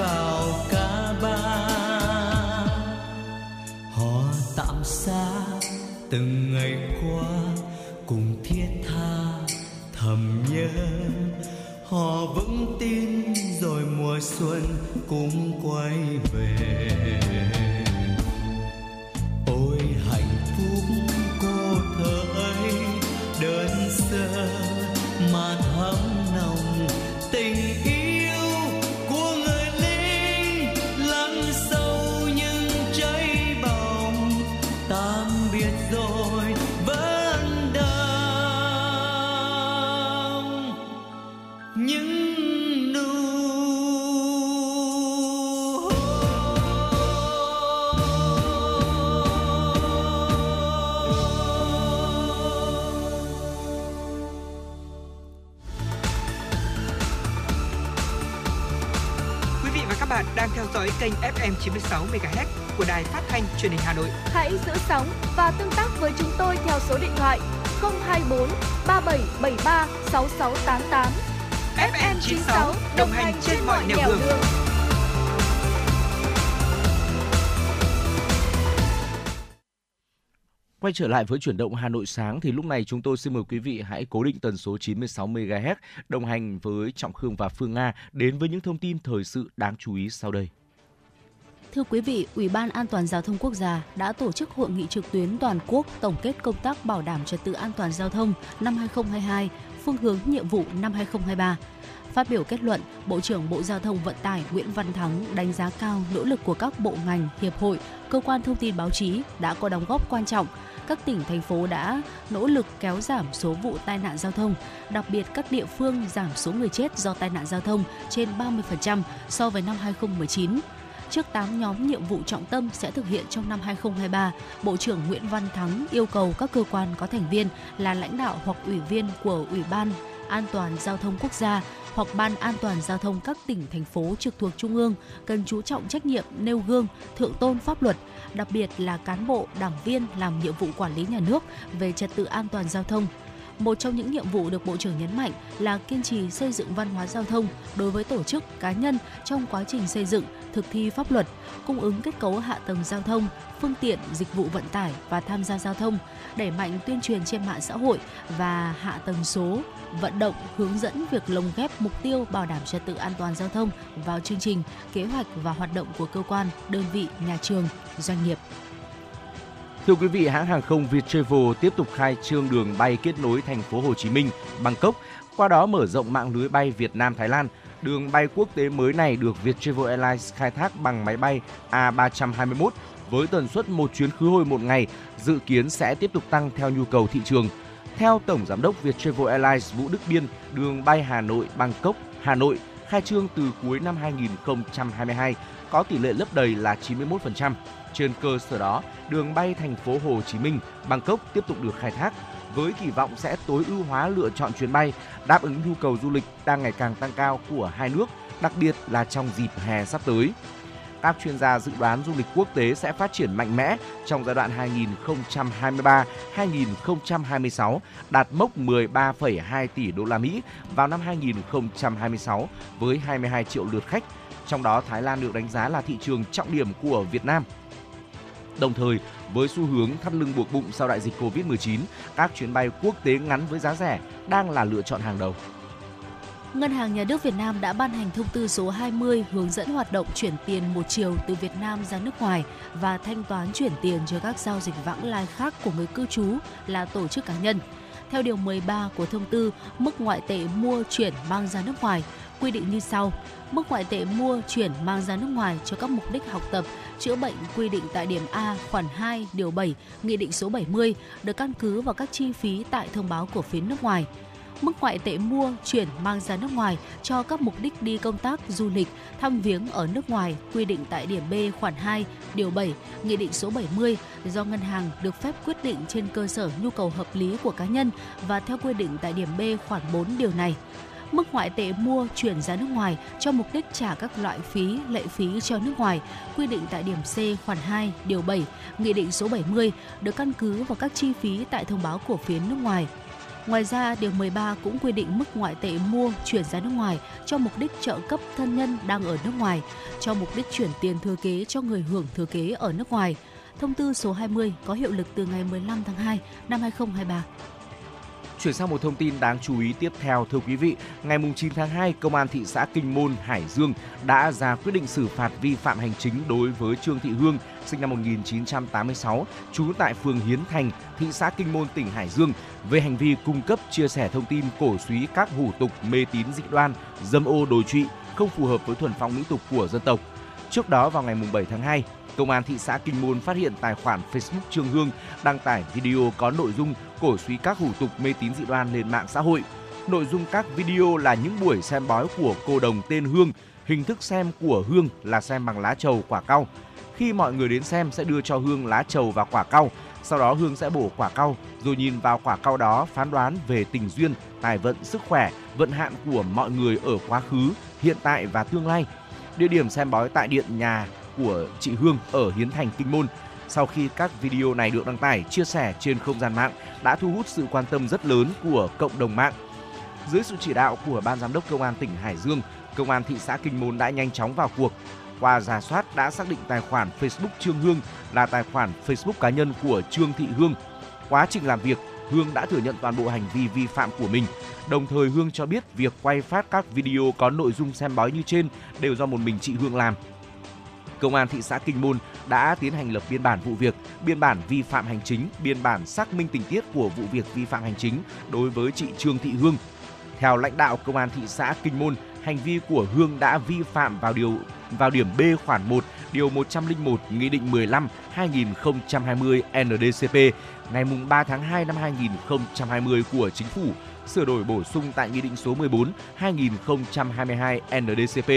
vào ca ba. Họ tạm xa từng ngày qua cùng thiết tha thầm nhớ. Họ vững tin rồi mùa xuân cũng quay về. Kênh FM 96 MHz của đài phát thanh truyền hình Hà Nội. Hãy giữ sóng và tương tác với chúng tôi theo số điện thoại 024 3773 6688. FM 96 đồng hành trên mọi nẻo đường. Quay trở lại với chuyển động Hà Nội sáng thì lúc này chúng tôi xin mời quý vị hãy cố định tần số 96 MHz đồng hành với Trọng Khương và Phương Nga đến với những thông tin thời sự đáng chú ý sau đây. Thưa quý vị, Ủy ban An toàn giao thông quốc gia đã tổ chức hội nghị trực tuyến toàn quốc tổng kết công tác bảo đảm trật tự an toàn giao thông năm 2022, phương hướng nhiệm vụ năm 2023. Phát biểu kết luận, Bộ trưởng Bộ Giao thông Vận tải Nguyễn Văn Thắng đánh giá cao nỗ lực của các bộ ngành, hiệp hội, cơ quan thông tin báo chí đã có đóng góp quan trọng. Các tỉnh, thành phố đã nỗ lực kéo giảm số vụ tai nạn giao thông, đặc biệt các địa phương giảm số người chết do tai nạn giao thông trên 30% so với năm 2019. Trước 8 nhóm nhiệm vụ trọng tâm sẽ thực hiện trong năm 2023, Bộ trưởng Nguyễn Văn Thắng yêu cầu các cơ quan có thành viên là lãnh đạo hoặc ủy viên của Ủy ban An toàn Giao thông Quốc gia hoặc Ban An toàn Giao thông các tỉnh, thành phố trực thuộc Trung ương cần chú trọng trách nhiệm nêu gương, thượng tôn pháp luật, đặc biệt là cán bộ, đảng viên làm nhiệm vụ quản lý nhà nước về trật tự an toàn giao thông. Một trong những nhiệm vụ được Bộ trưởng nhấn mạnh là kiên trì xây dựng văn hóa giao thông đối với tổ chức, cá nhân trong quá trình xây dựng, thực thi pháp luật, cung ứng kết cấu hạ tầng giao thông, phương tiện, dịch vụ vận tải và tham gia giao thông, đẩy mạnh tuyên truyền trên mạng xã hội và hạ tầng số, vận động hướng dẫn việc lồng ghép mục tiêu bảo đảm trật tự an toàn giao thông vào chương trình, kế hoạch và hoạt động của cơ quan, đơn vị, nhà trường, doanh nghiệp. Thưa quý vị, hãng hàng không Viettravel tiếp tục khai trương đường bay kết nối thành phố Hồ Chí Minh, Bangkok, qua đó mở rộng mạng lưới bay Việt Nam Thái Lan. Đường bay quốc tế mới này được Viettravel Airlines khai thác bằng máy bay A321 với tần suất một chuyến khứ hồi một ngày, dự kiến sẽ tiếp tục tăng theo nhu cầu thị trường. Theo Tổng Giám đốc Viettravel Airlines Vũ Đức Biên, đường bay Hà Nội Bangkok Hà Nội khai trương từ cuối năm 2022 có tỷ lệ lấp đầy là 91%. Trên cơ sở đó, đường bay thành phố Hồ Chí Minh Bangkok tiếp tục được khai thác với kỳ vọng sẽ tối ưu hóa lựa chọn chuyến bay, đáp ứng nhu cầu du lịch đang ngày càng tăng cao của hai nước, đặc biệt là trong dịp hè sắp tới. Các chuyên gia dự đoán du lịch quốc tế sẽ phát triển mạnh mẽ trong giai đoạn 2023-2026, đạt mốc 13,2 tỷ đô la Mỹ vào năm 2026 với 22 triệu lượt khách. Trong đó Thái Lan được đánh giá là thị trường trọng điểm của Việt Nam. Đồng thời, với xu hướng thắt lưng buộc bụng sau đại dịch Covid-19, các chuyến bay quốc tế ngắn với giá rẻ đang là lựa chọn hàng đầu. Ngân hàng Nhà nước Việt Nam đã ban hành thông tư số 20 hướng dẫn hoạt động chuyển tiền một chiều từ Việt Nam ra nước ngoài và thanh toán chuyển tiền cho các giao dịch vãng lai khác của người cư trú là tổ chức cá nhân. Theo điều 13 của thông tư, mức ngoại tệ mua chuyển mang ra nước ngoài quy định như sau. Mức ngoại tệ mua chuyển mang ra nước ngoài cho các mục đích học tập, chữa bệnh quy định tại điểm A khoản 2 điều 7 Nghị định số 70 được căn cứ vào các chi phí tại thông báo của phía nước ngoài mức ngoại tệ mua, chuyển mang ra nước ngoài cho các mục đích đi công tác, du lịch, thăm viếng ở nước ngoài quy định tại điểm B khoản 2, điều 7, Nghị định số 70 do ngân hàng được phép quyết định trên cơ sở nhu cầu hợp lý của cá nhân và theo quy định tại điểm B khoản 4 điều này mức ngoại tệ mua chuyển ra nước ngoài cho mục đích trả các loại phí, lệ phí cho nước ngoài quy định tại điểm C khoản 2 điều 7 Nghị định số 70 được căn cứ vào các chi phí tại thông báo của phía nước ngoài Ngoài ra, Điều 13 cũng quy định mức ngoại tệ mua, chuyển ra nước ngoài cho mục đích trợ cấp thân nhân đang ở nước ngoài, cho mục đích chuyển tiền thừa kế cho người hưởng thừa kế ở nước ngoài. Thông tư số 20 có hiệu lực từ ngày 15 tháng 2 năm 2023. Chuyển sang một thông tin đáng chú ý tiếp theo thưa quý vị, ngày 9 tháng 2, Công an thị xã Kinh Môn, Hải Dương đã ra quyết định xử phạt vi phạm hành chính đối với Trương Thị Hương, sinh năm 1986, trú tại phường Hiến Thành, thị xã Kinh Môn, tỉnh Hải Dương về hành vi cung cấp chia sẻ thông tin cổ suý các hủ tục mê tín dị đoan, dâm ô đồi trụy không phù hợp với thuần phong mỹ tục của dân tộc. Trước đó vào ngày 7 tháng 2, Công an thị xã Kinh Môn phát hiện tài khoản Facebook Trương Hương đăng tải video có nội dung cổ suý các hủ tục mê tín dị đoan lên mạng xã hội. Nội dung các video là những buổi xem bói của cô đồng tên Hương, hình thức xem của Hương là xem bằng lá trầu quả cau. Khi mọi người đến xem sẽ đưa cho Hương lá trầu và quả cau, sau đó Hương sẽ bổ quả cau, rồi nhìn vào quả cau đó phán đoán về tình duyên, tài vận, sức khỏe, vận hạn của mọi người ở quá khứ, hiện tại và tương lai. Địa điểm xem bói tại điện nhà của chị Hương ở Hiến Thành Kinh Môn. Sau khi các video này được đăng tải, chia sẻ trên không gian mạng đã thu hút sự quan tâm rất lớn của cộng đồng mạng. Dưới sự chỉ đạo của Ban Giám đốc Công an tỉnh Hải Dương, Công an thị xã Kinh Môn đã nhanh chóng vào cuộc. Qua giả soát đã xác định tài khoản Facebook Trương Hương là tài khoản Facebook cá nhân của Trương Thị Hương. Quá trình làm việc, Hương đã thừa nhận toàn bộ hành vi vi phạm của mình. Đồng thời Hương cho biết việc quay phát các video có nội dung xem bói như trên đều do một mình chị Hương làm. Công an thị xã Kinh Môn đã tiến hành lập biên bản vụ việc, biên bản vi phạm hành chính, biên bản xác minh tình tiết của vụ việc vi phạm hành chính đối với chị Trương Thị Hương. Theo lãnh đạo Công an thị xã Kinh Môn, hành vi của Hương đã vi phạm vào điều vào điểm B khoản 1 điều 101 Nghị định 15 2020 NDCP ngày 3 tháng 2 năm 2020 của Chính phủ sửa đổi bổ sung tại Nghị định số 14 2022 NDCP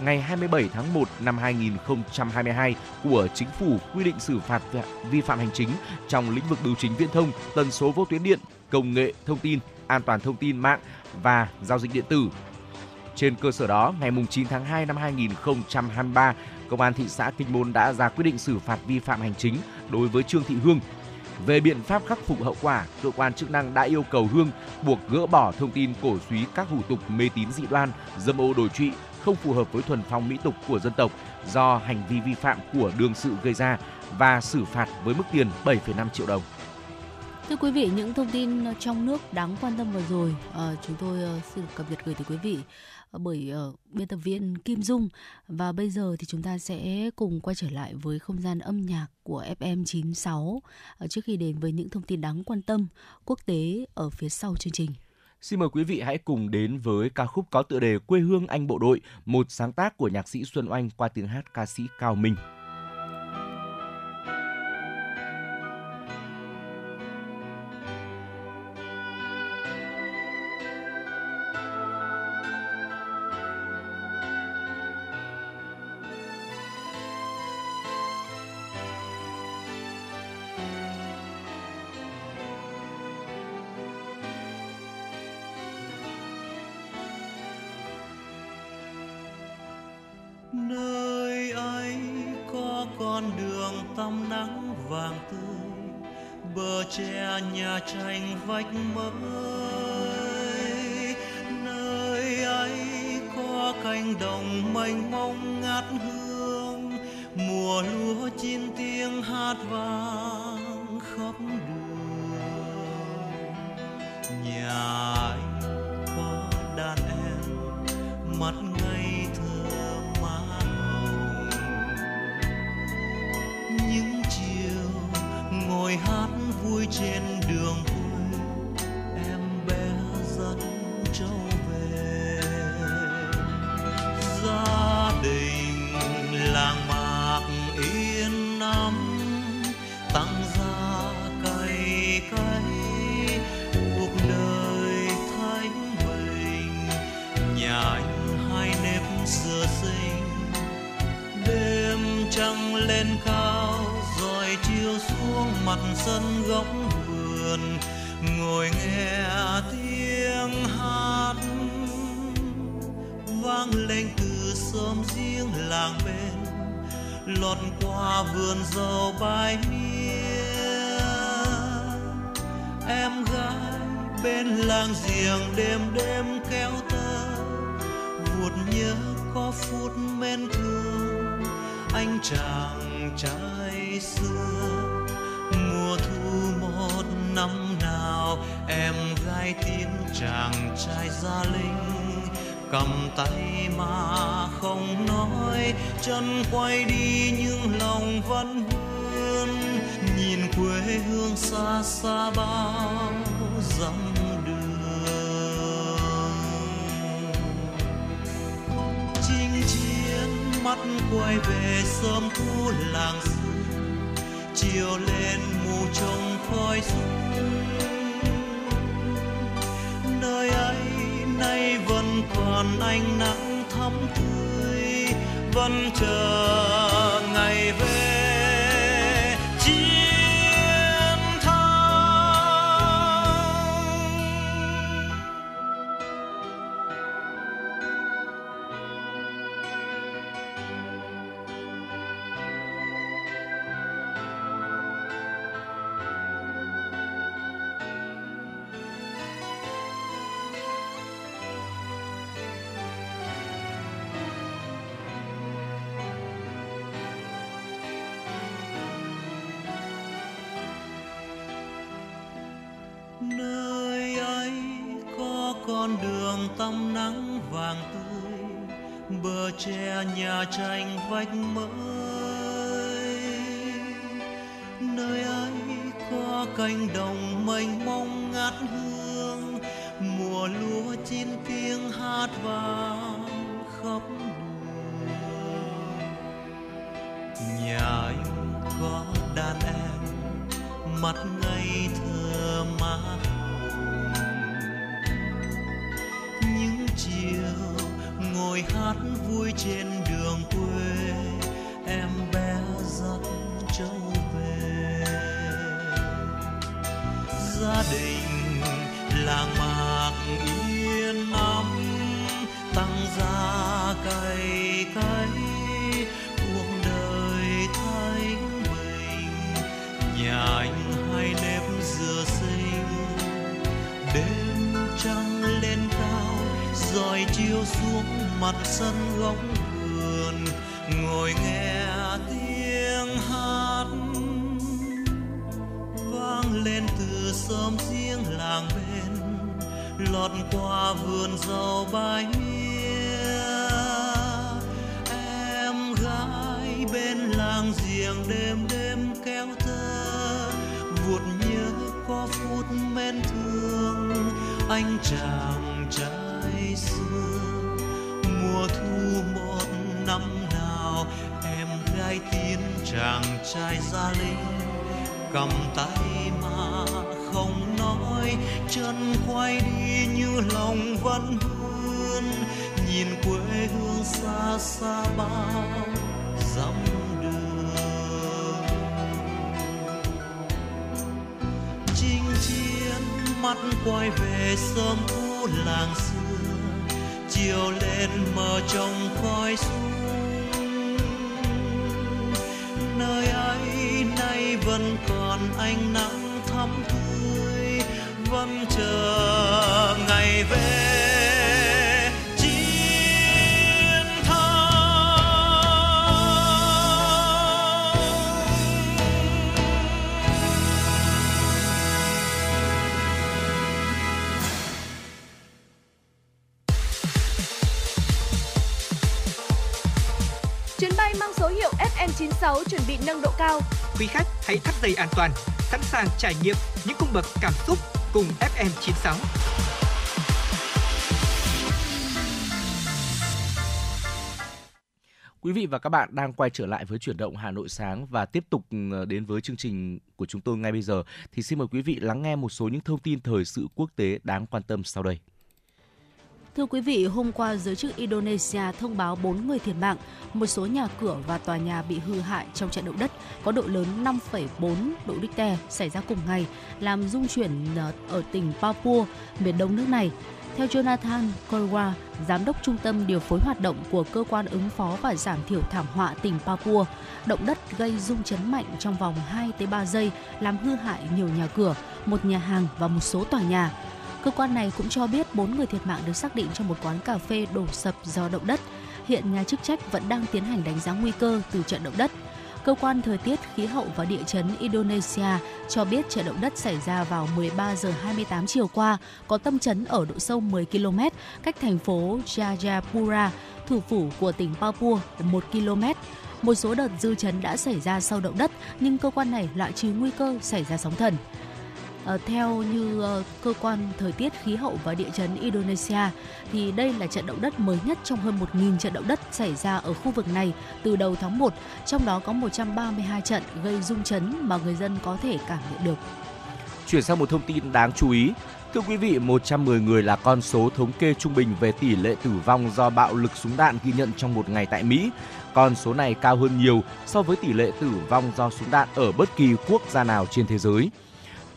ngày 27 tháng 1 năm 2022 của Chính phủ quy định xử phạt vi phạm hành chính trong lĩnh vực bưu chính viễn thông, tần số vô tuyến điện, công nghệ thông tin, an toàn thông tin mạng và giao dịch điện tử. Trên cơ sở đó, ngày 9 tháng 2 năm 2023, Công an thị xã Kinh Môn đã ra quyết định xử phạt vi phạm hành chính đối với Trương Thị Hương về biện pháp khắc phục hậu quả, cơ quan chức năng đã yêu cầu Hương buộc gỡ bỏ thông tin cổ suý các hủ tục mê tín dị đoan, dâm ô đồi trụy không phù hợp với thuần phong mỹ tục của dân tộc do hành vi vi phạm của đương sự gây ra và xử phạt với mức tiền 7,5 triệu đồng. Thưa quý vị, những thông tin trong nước đáng quan tâm vừa rồi ờ, chúng tôi xin xin cập nhật gửi tới quý vị Ờ, bởi uh, biên tập viên Kim Dung và bây giờ thì chúng ta sẽ cùng quay trở lại với không gian âm nhạc của FM 96 uh, trước khi đến với những thông tin đáng quan tâm quốc tế ở phía sau chương trình. Xin mời quý vị hãy cùng đến với ca khúc có tựa đề Quê hương anh bộ đội, một sáng tác của nhạc sĩ Xuân Oanh qua tiếng hát ca sĩ Cao Minh. Lên cao, rồi chiều xuống mặt sân góc vườn, ngồi nghe tiếng hát vang lên từ sớm riêng làng bên, lọt qua vườn dâu bãi mía em gái bên làng giềng đêm đêm kéo tơ vụt nhớ có phút men thương, anh chàng trai xưa. Mùa thu một năm nào, em gái tiếng chàng trai gia linh. Cầm tay mà không nói, chân quay đi nhưng lòng vẫn vương nhìn quê hương xa xa bao dặm quay về sớm thu làng xưa chiều lên mù trông khói súng nơi ấy nay vẫn còn ánh nắng thắm tươi, vẫn chờ ngày về. Nơi ấy có con đường tăm nắng vàng tươi, bờ tre nhà tranh vách mới. Nơi ấy có cánh đồng mênh mông ngát hương, mùa lúa chín tiếng hát vang khắp đường. Nhà anh có đàn em, mắt vui trên đường quê, em bé dắt trâu về. Gia đình làng mạc yên ấm, tăng gia cày cấy, cuộc đời thanh bình nhà anh hai nếp dừa xinh, đêm trăng lên cao rồi chiếu xuống mặt sân góc vườn, ngồi nghe tiếng hát. Vang lên từ sớm riêng làng bên, lọt qua vườn rau bãi mía. Em gái bên làng giềng đêm đêm kéo thơ vuột nhớ có phút men thương. Anh chàng cầm tay mà không nói, chân quay đi như lòng vẫn vương nhìn quê hương xa xa bao dặm đường. Chinh chiến mắt quay về sớm cũ làng xưa, chiều lên mờ trong khói xuống nơi ấy nay vẫn còn ánh nắng thắm tươi vẫn chờ ngày về Chuyến bay mang số hiệu FM96 chuẩn bị nâng độ cao. Quý khách hãy thắt dây an toàn, sẵn sàng trải nghiệm những cung bậc cảm xúc cùng FM96. Quý vị và các bạn đang quay trở lại với chuyển động Hà Nội sáng và tiếp tục ừ, đến với chương trình của chúng tôi ngay bây giờ thì xin mời quý vị lắng nghe một số những thông tin thời sự quốc tế đáng quan tâm sau đây. Thưa quý vị, hôm qua giới chức Indonesia thông báo 4 người thiệt mạng, một số nhà cửa và tòa nhà bị hư hại trong trận động đất có độ lớn 5,4 độ Richter xảy ra cùng ngày, làm rung chuyển ờ, ở tỉnh Papua, miền đông nước này. Theo Jonathan Korwa, giám đốc trung tâm điều phối hoạt động của cơ quan ứng phó và giảm thiểu thảm họa tỉnh Papua, động đất gây rung chấn mạnh trong vòng 2 tới 3 giây, làm hư hại nhiều nhà cửa, một nhà hàng và một số tòa nhà. Cơ quan này cũng cho biết 4 người thiệt mạng được xác định trong một quán cà phê đổ sập do động đất. Hiện nhà chức trách vẫn đang tiến hành đánh giá nguy cơ từ trận động đất. Cơ quan Thời tiết, Khí hậu và Địa chấn Indonesia cho biết trận động đất xảy ra vào 13 giờ 28 chiều qua, có tâm chấn ở độ sâu 10 km, cách thành phố Jayapura, thủ phủ của tỉnh Papua, 1 km. Một số đợt dư chấn đã xảy ra sau động đất, nhưng cơ quan này loại trừ nguy cơ xảy ra sóng thần. Ờ, theo như ờ, cơ quan thời tiết khí hậu và địa chấn Indonesia thì đây là trận động đất mới nhất trong hơn 1.000 trận động đất xảy ra ở khu vực này từ đầu tháng 1, trong đó có 132 trận gây rung chấn mà người dân có thể cảm nhận được. Chuyển sang một thông tin đáng chú ý. Thưa quý vị, 110 người là con số thống kê trung bình về tỷ lệ tử vong do bạo lực súng đạn ghi nhận trong một ngày tại Mỹ. Con số này cao hơn nhiều so với tỷ lệ tử vong do súng đạn ở bất kỳ quốc gia nào trên thế giới.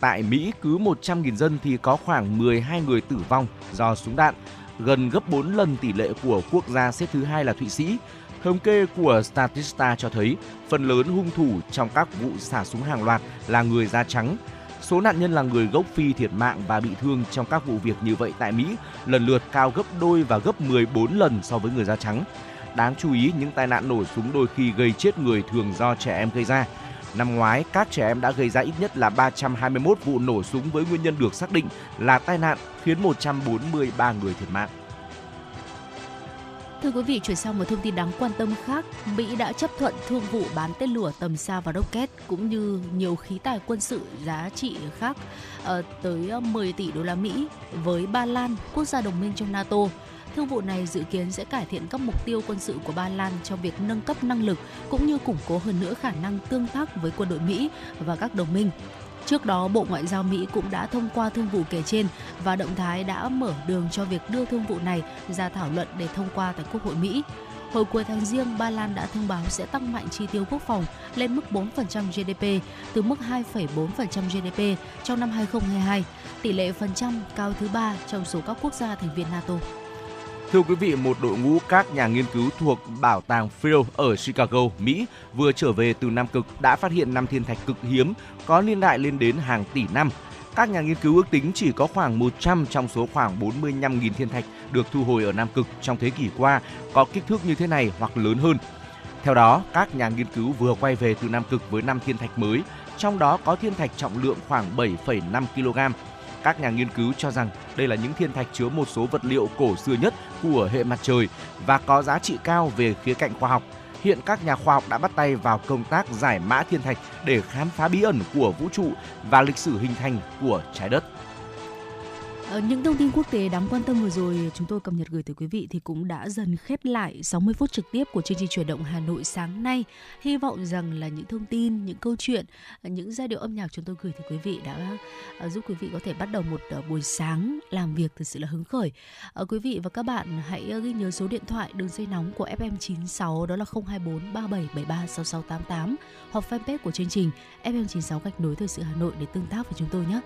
Tại Mỹ, cứ 100.000 dân thì có khoảng 12 người tử vong do súng đạn, gần gấp 4 lần tỷ lệ của quốc gia xếp thứ hai là Thụy Sĩ. Thống kê của Statista cho thấy phần lớn hung thủ trong các vụ xả súng hàng loạt là người da trắng. Số nạn nhân là người gốc Phi thiệt mạng và bị thương trong các vụ việc như vậy tại Mỹ lần lượt cao gấp đôi và gấp 14 lần so với người da trắng. Đáng chú ý, những tai nạn nổ súng đôi khi gây chết người thường do trẻ em gây ra. Năm ngoái, các trẻ em đã gây ra ít nhất là 321 vụ nổ súng với nguyên nhân được xác định là tai nạn khiến 143 người thiệt mạng. Thưa quý vị, chuyển sang một thông tin đáng quan tâm khác, Mỹ đã chấp thuận thương vụ bán tên lửa tầm xa và rocket cũng như nhiều khí tài quân sự giá trị khác ờ, tới ờ, 10 tỷ đô la Mỹ với Ba Lan, quốc gia đồng minh trong NATO. Thương vụ này dự kiến sẽ cải thiện các mục tiêu quân sự của Ba Lan trong việc nâng cấp năng lực cũng như củng cố hơn nữa khả năng tương tác với quân đội Mỹ và các đồng minh. Trước đó, Bộ Ngoại giao Mỹ cũng đã thông qua thương vụ kể trên và động thái đã mở đường cho việc đưa thương vụ này ra thảo luận để thông qua tại Quốc hội Mỹ. Hồi cuối tháng riêng, Ba Lan đã thông báo sẽ tăng mạnh chi tiêu quốc phòng lên mức 4% GDP từ mức 2,4% GDP trong năm 2022, tỷ lệ phần trăm cao thứ ba trong số các quốc gia thành viên NATO. Thưa quý vị, một đội ngũ các nhà nghiên cứu thuộc Bảo tàng Field ở Chicago, Mỹ vừa trở về từ Nam Cực đã phát hiện năm thiên thạch cực hiếm có niên đại lên đến hàng tỷ năm. Các nhà nghiên cứu ước tính chỉ có khoảng 100 trong số khoảng 45.000 thiên thạch được thu hồi ở Nam Cực trong thế kỷ qua có kích thước như thế này hoặc lớn hơn. Theo đó, các nhà nghiên cứu vừa quay về từ Nam Cực với 5 thiên thạch mới, trong đó có thiên thạch trọng lượng khoảng 7,5 kg các nhà nghiên cứu cho rằng đây là những thiên thạch chứa một số vật liệu cổ xưa nhất của hệ mặt trời và có giá trị cao về khía cạnh khoa học. Hiện các nhà khoa học đã bắt tay vào công tác giải mã thiên thạch để khám phá bí ẩn của vũ trụ và lịch sử hình thành của trái đất. Ờ, những thông tin quốc tế đáng quan tâm vừa rồi chúng tôi cập nhật gửi tới quý vị thì cũng đã dần khép lại 60 phút trực tiếp của chương trình chuyển động Hà Nội sáng nay. Hy vọng rằng là những thông tin, những câu chuyện, những giai điệu âm nhạc chúng tôi gửi tới quý vị đã ờ, giúp quý vị có thể bắt đầu một ờ, buổi sáng làm việc thực sự là hứng khởi. Quý vị và các bạn hãy ghi nhớ số điện thoại đường dây nóng của FM96 đó là 024 3773 6688 hoặc fanpage của chương trình FM96 gạch nối thời sự Hà Nội để tương tác với chúng tôi nhé.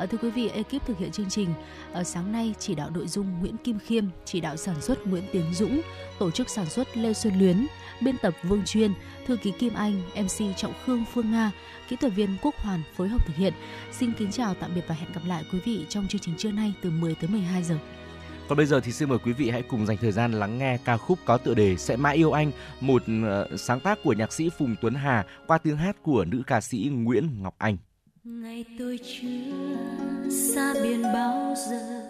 À, thưa quý vị, ekip thực hiện chương trình à, sáng nay chỉ đạo nội dung Nguyễn Kim Khiêm, chỉ đạo sản xuất Nguyễn Tiến Dũng, tổ chức sản xuất Lê Xuân Luyến, biên tập Vương Chuyên, thư ký Kim Anh, MC Trọng Khương Phương Nga, kỹ thuật viên Quốc Hoàn phối hợp thực hiện. Xin kính chào tạm biệt và hẹn gặp lại quý vị trong chương trình trưa nay từ 10 tới 12 giờ. Còn bây giờ thì xin mời quý vị hãy cùng dành thời gian lắng nghe ca khúc có tựa đề Sẽ mãi yêu anh, một ờ, sáng tác của nhạc sĩ Phùng Tuấn Hà qua tiếng hát của nữ ca sĩ Nguyễn Ngọc Anh ngày tôi chưa xa biển bao giờ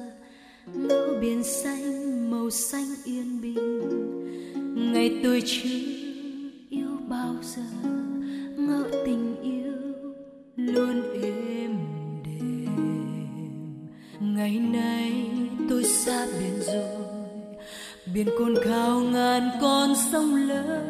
ngỡ biển xanh, màu xanh yên bình. Ngày tôi chưa yêu bao giờ ngỡ tình yêu luôn êm đềm. Ngày nay tôi xa biển rồi, biển cồn cao ngàn con sông lớn.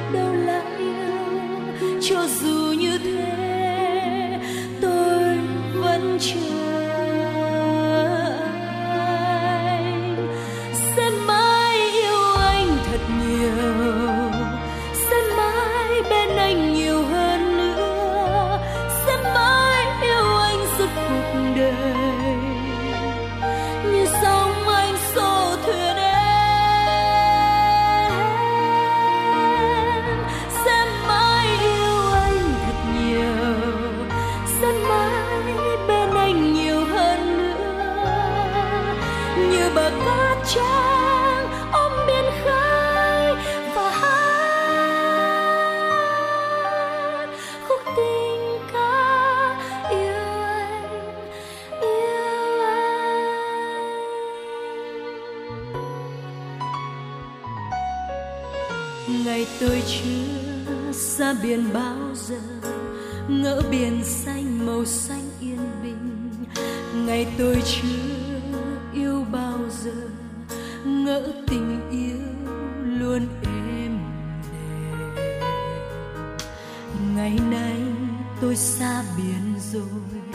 tôi xa biển rồi.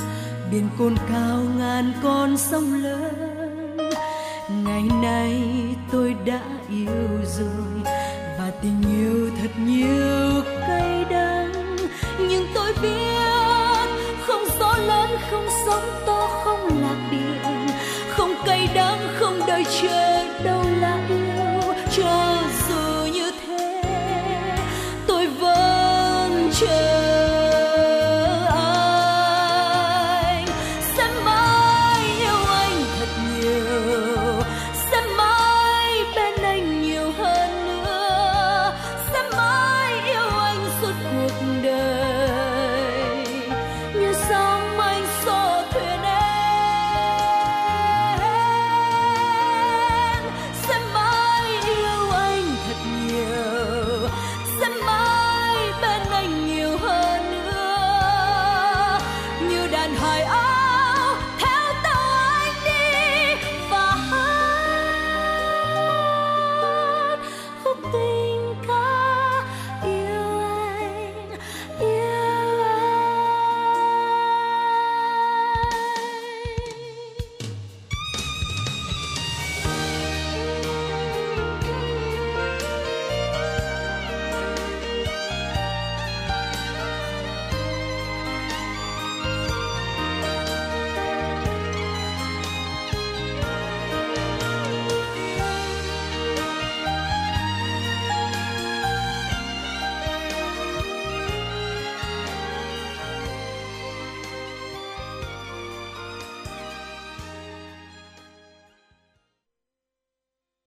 Biển cồn cao ngàn con sông lớn. Ngày nay tôi đã yêu rồi. Và tình yêu thật nhiều cay đắng. Nhưng tôi biết không gió lớn, không sóng